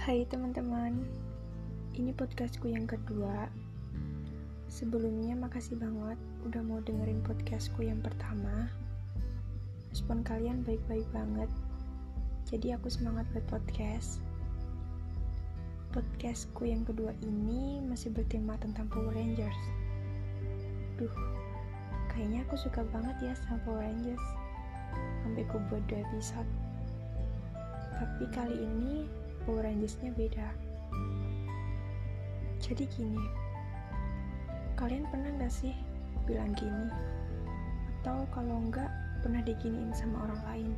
Hai teman-teman, ini podcastku yang kedua. Sebelumnya makasih banget udah mau dengerin podcastku yang pertama. Respon kalian baik-baik banget, jadi aku semangat buat podcast. Podcastku yang kedua ini masih bertema tentang Power Rangers. Duh, kayaknya aku suka banget ya sama Power Rangers. Sampai ku buat dua episode. Tapi kali ini Power Rangers-nya beda. Jadi gini, kalian pernah gak sih bilang gini? Atau kalau enggak, pernah diginiin sama orang lain?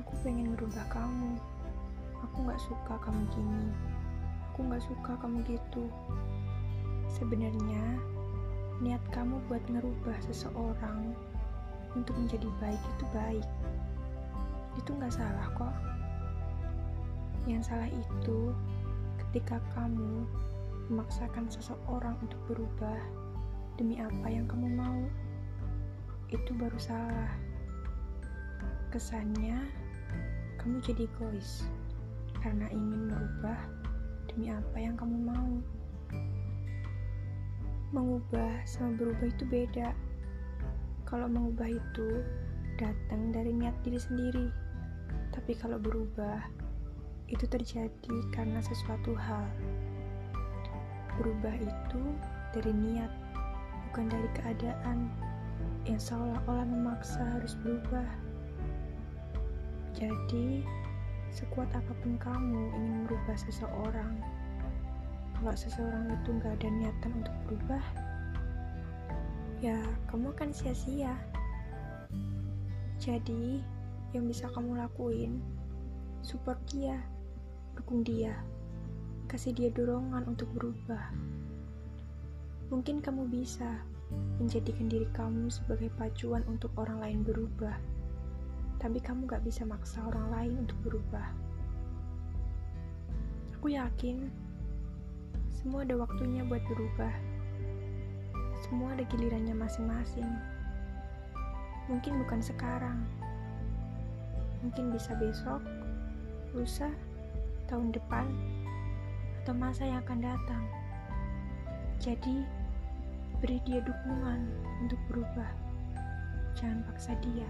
Aku pengen merubah kamu. Aku gak suka kamu gini. Aku gak suka kamu gitu. Sebenarnya, niat kamu buat ngerubah seseorang untuk menjadi baik itu baik. Itu gak salah kok. Yang salah itu ketika kamu memaksakan seseorang untuk berubah demi apa yang kamu mau. Itu baru salah. Kesannya kamu jadi egois karena ingin merubah demi apa yang kamu mau. Mengubah sama berubah itu beda. Kalau mengubah itu datang dari niat diri sendiri. Tapi kalau berubah itu terjadi karena sesuatu hal. Berubah itu dari niat, bukan dari keadaan yang seolah-olah memaksa harus berubah. Jadi, sekuat apa pun kamu ingin merubah seseorang, kalau seseorang itu nggak ada niatan untuk berubah, ya kamu akan sia-sia. Jadi, yang bisa kamu lakuin, support dia dukung dia, kasih dia dorongan untuk berubah. Mungkin kamu bisa menjadikan diri kamu sebagai pacuan untuk orang lain berubah, tapi kamu gak bisa maksa orang lain untuk berubah. Aku yakin semua ada waktunya buat berubah. Semua ada gilirannya masing-masing. Mungkin bukan sekarang, mungkin bisa besok, lusa, tahun depan, atau masa yang akan datang. Jadi, beri dia dukungan untuk berubah. Jangan paksa dia.